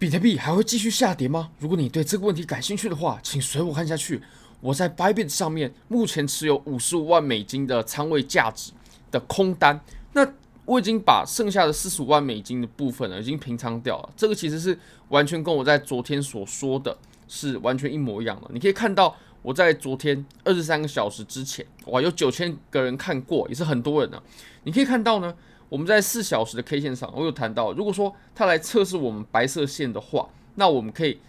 比特币还会继续下跌吗？如果你对这个问题感兴趣的话，请随我看下去。我在 Bybit 上面目前持有五十五万美金的仓位价值的空单，那我已经把剩下的四十五万美金的部分呢，已经平仓掉了。这个其实是完全跟我在昨天所说的是完全一模一样的。你可以看到我在昨天二十三个小时之前，哇，有九千个人看过，也是很多人呢。你可以看到呢。我们在四小时的 K 线上，我有谈到，如果说它来测试我们白色线的话，那我们可以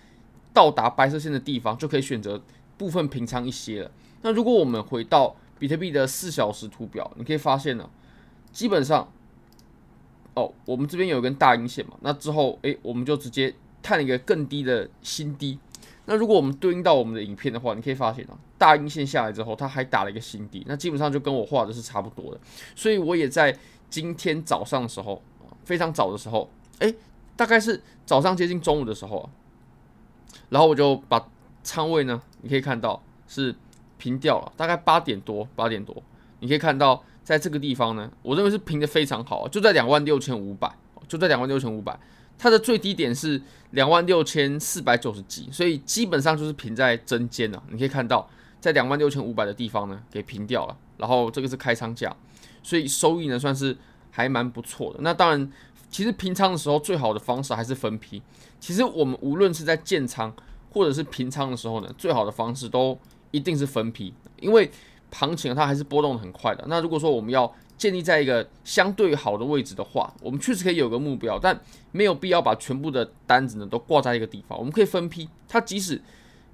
到达白色线的地方，就可以选择部分平仓一些了。那如果我们回到比特币的四小时图表，你可以发现呢，基本上，哦，我们这边有一根大阴线嘛，那之后，诶，我们就直接探了一个更低的新低。那如果我们对应到我们的影片的话，你可以发现啊，大阴线下来之后，它还打了一个新低，那基本上就跟我画的是差不多的。所以我也在。今天早上的时候，非常早的时候，诶，大概是早上接近中午的时候，然后我就把仓位呢，你可以看到是平掉了，大概八点多，八点多，你可以看到在这个地方呢，我认为是平的非常好，就在两万六千五百，就在两万六千五百，它的最低点是两万六千四百九十几，所以基本上就是平在针尖了，你可以看到在两万六千五百的地方呢，给平掉了，然后这个是开仓价。所以收益呢，算是还蛮不错的。那当然，其实平仓的时候最好的方式还是分批。其实我们无论是在建仓或者是平仓的时候呢，最好的方式都一定是分批，因为行情它还是波动很快的。那如果说我们要建立在一个相对好的位置的话，我们确实可以有个目标，但没有必要把全部的单子呢都挂在一个地方。我们可以分批，它即使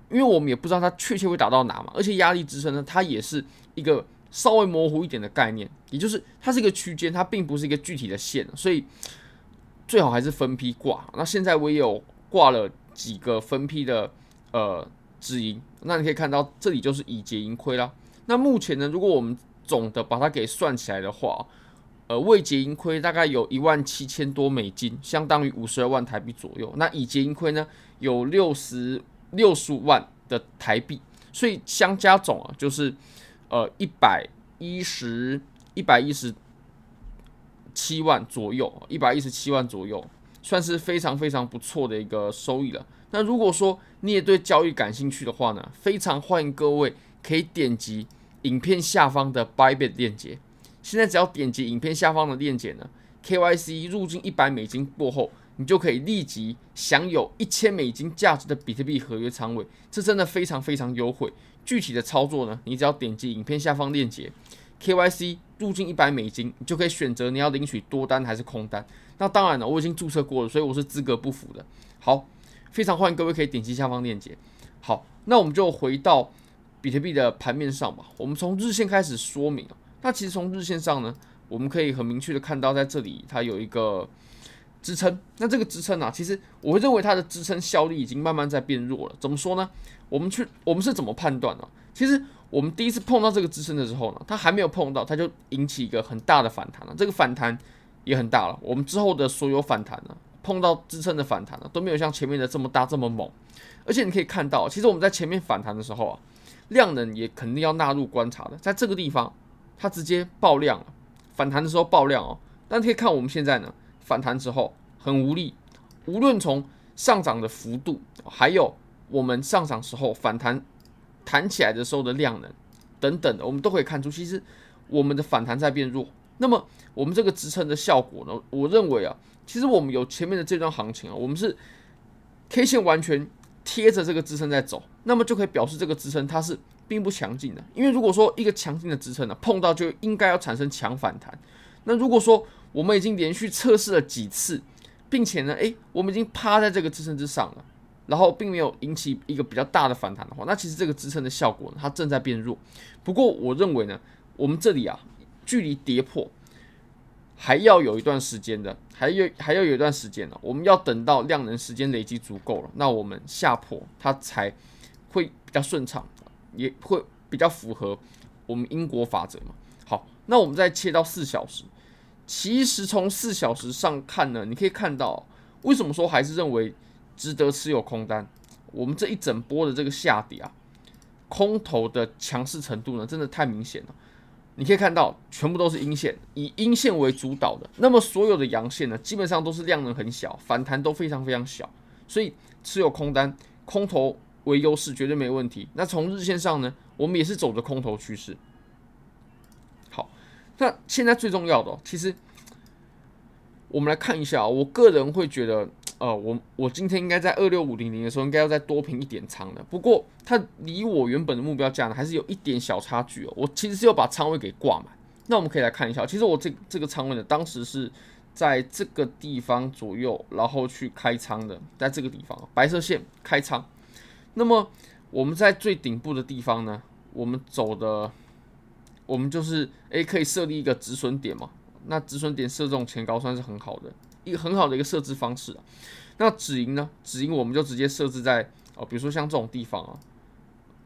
因为我们也不知道它确切会打到哪嘛，而且压力支撑呢，它也是一个。稍微模糊一点的概念，也就是它是一个区间，它并不是一个具体的线，所以最好还是分批挂。那现在我也有挂了几个分批的呃止盈，那你可以看到这里就是已结盈亏啦。那目前呢，如果我们总的把它给算起来的话，呃未结盈亏大概有一万七千多美金，相当于五十二万台币左右。那已结盈亏呢有六十六十五万的台币，所以相加总啊就是。呃，一百一十一百一十七万左右，一百一十七万左右，算是非常非常不错的一个收益了。那如果说你也对交易感兴趣的话呢，非常欢迎各位可以点击影片下方的 Bybit 链接。现在只要点击影片下方的链接呢，KYC 入金一百美金过后，你就可以立即享有一千美金价值的比特币合约仓位，这真的非常非常优惠。具体的操作呢，你只要点击影片下方链接，KYC 入金一百美金，你就可以选择你要领取多单还是空单。那当然了，我已经注册过了，所以我是资格不符的。好，非常欢迎各位可以点击下方链接。好，那我们就回到比特币的盘面上吧。我们从日线开始说明。那其实从日线上呢，我们可以很明确的看到，在这里它有一个。支撑，那这个支撑啊，其实我会认为它的支撑效力已经慢慢在变弱了。怎么说呢？我们去，我们是怎么判断呢？其实我们第一次碰到这个支撑的时候呢，它还没有碰到，它就引起一个很大的反弹了。这个反弹也很大了。我们之后的所有反弹呢，碰到支撑的反弹呢，都没有像前面的这么大这么猛。而且你可以看到，其实我们在前面反弹的时候啊，量能也肯定要纳入观察的。在这个地方，它直接爆量了，反弹的时候爆量哦。但可以看我们现在呢。反弹之后很无力，无论从上涨的幅度，还有我们上涨时候反弹弹起来的时候的量能等等的，我们都可以看出，其实我们的反弹在变弱。那么我们这个支撑的效果呢？我认为啊，其实我们有前面的这段行情啊，我们是 K 线完全贴着这个支撑在走，那么就可以表示这个支撑它是并不强劲的。因为如果说一个强劲的支撑呢，碰到就应该要产生强反弹。那如果说我们已经连续测试了几次，并且呢，诶，我们已经趴在这个支撑之上了，然后并没有引起一个比较大的反弹的话，那其实这个支撑的效果呢，它正在变弱。不过我认为呢，我们这里啊，距离跌破还要有一段时间的，还有还要有一段时间呢，我们要等到量能时间累积足够了，那我们下破它才会比较顺畅，也会比较符合我们因果法则嘛。好，那我们再切到四小时。其实从四小时上看呢，你可以看到为什么说还是认为值得持有空单。我们这一整波的这个下跌啊，空头的强势程度呢，真的太明显了。你可以看到全部都是阴线，以阴线为主导的。那么所有的阳线呢，基本上都是量能很小，反弹都非常非常小。所以持有空单，空头为优势，绝对没问题。那从日线上呢，我们也是走着空头趋势。好，那现在最重要的，其实我们来看一下，我个人会觉得。呃，我我今天应该在二六五零零的时候，应该要再多平一点仓的。不过它离我原本的目标价呢，还是有一点小差距哦。我其实是要把仓位给挂满。那我们可以来看一下，其实我这这个仓位呢，当时是在这个地方左右，然后去开仓的，在这个地方白色线开仓。那么我们在最顶部的地方呢，我们走的，我们就是诶，可以设立一个止损点嘛。那止损点设这种前高算是很好的。一个很好的一个设置方式啊，那止盈呢？止盈我们就直接设置在哦，比如说像这种地方啊，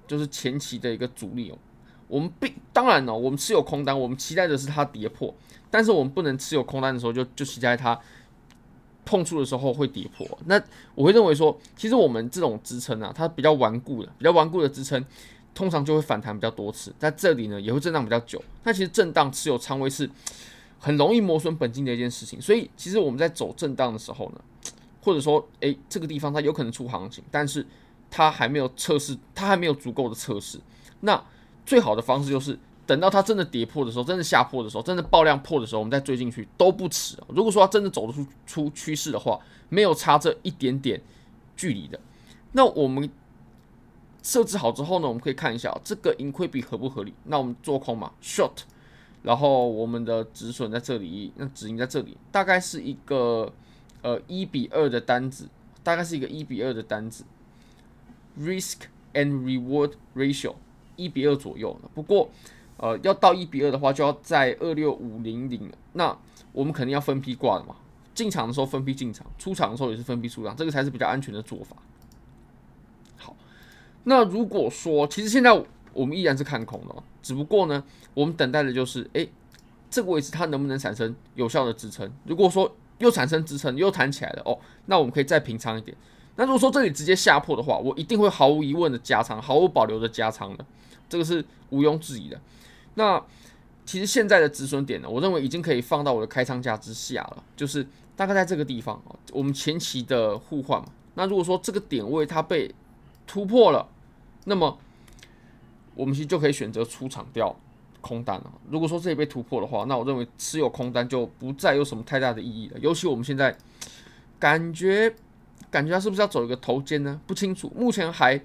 就是前期的一个阻力哦。我们并当然呢，我们持有空单，我们期待的是它跌破，但是我们不能持有空单的时候就就期待它碰触的时候会跌破。那我会认为说，其实我们这种支撑啊，它比较顽固的，比较顽固的支撑，通常就会反弹比较多次，在这里呢也会震荡比较久。那其实震荡持有仓位是。很容易磨损本金的一件事情，所以其实我们在走震荡的时候呢，或者说，诶，这个地方它有可能出行情，但是它还没有测试，它还没有足够的测试。那最好的方式就是等到它真的跌破的时候，真的下破的时候，真的爆量破的时候，我们再追进去都不迟。如果说它真的走得出出趋势的话，没有差这一点点距离的，那我们设置好之后呢，我们可以看一下这个盈亏比合不合理。那我们做空嘛，short。然后我们的止损在这里，那止盈在这里，大概是一个呃一比二的单子，大概是一个一比二的单子，risk and reward ratio 一比二左右。不过呃要到一比二的话，就要在二六五零零。那我们肯定要分批挂的嘛，进场的时候分批进场，出场的时候也是分批出场，这个才是比较安全的做法。好，那如果说其实现在。我们依然是看空的，只不过呢，我们等待的就是，诶，这个位置它能不能产生有效的支撑？如果说又产生支撑，又弹起来了，哦，那我们可以再平仓一点。那如果说这里直接下破的话，我一定会毫无疑问的加仓，毫无保留的加仓的，这个是毋庸置疑的。那其实现在的止损点呢，我认为已经可以放到我的开仓价之下了，就是大概在这个地方，我们前期的互换嘛。那如果说这个点位它被突破了，那么我们其实就可以选择出场掉空单了。如果说这里被突破的话，那我认为持有空单就不再有什么太大的意义了。尤其我们现在感觉，感觉它是不是要走一个头肩呢？不清楚，目前还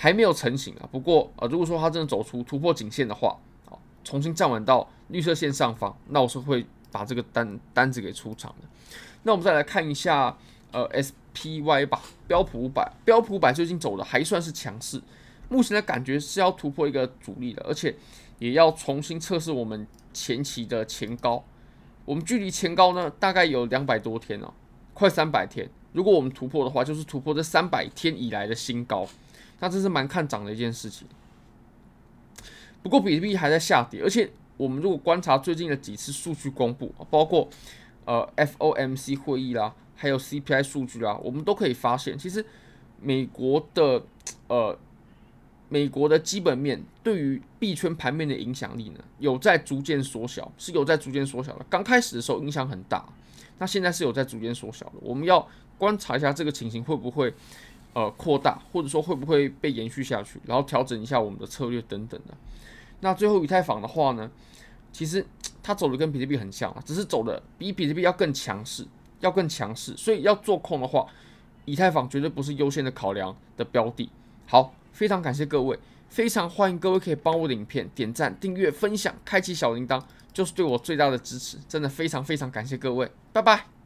还没有成型啊。不过啊，如果说它真的走出突破颈线的话，啊，重新站稳到绿色线上方，那我是会把这个单单子给出场的。那我们再来看一下，呃，SPY 吧，标普五百，标普五百最近走的还算是强势。目前的感觉是要突破一个阻力的，而且也要重新测试我们前期的前高。我们距离前高呢，大概有两百多天了，快三百天。如果我们突破的话，就是突破这三百天以来的新高，那这是蛮看涨的一件事情。不过比特币还在下跌，而且我们如果观察最近的几次数据公布，包括呃 FOMC 会议啦，还有 CPI 数据啦，我们都可以发现，其实美国的呃。美国的基本面对于币圈盘面的影响力呢，有在逐渐缩小，是有在逐渐缩小的。刚开始的时候影响很大，那现在是有在逐渐缩小的。我们要观察一下这个情形会不会呃扩大，或者说会不会被延续下去，然后调整一下我们的策略等等的。那最后以太坊的话呢，其实它走的跟比特币很像啊，只是走的比比特币要更强势，要更强势。所以要做空的话，以太坊绝对不是优先的考量的标的。好。非常感谢各位，非常欢迎各位可以帮我的影片点赞、订阅、分享、开启小铃铛，就是对我最大的支持。真的非常非常感谢各位，拜拜。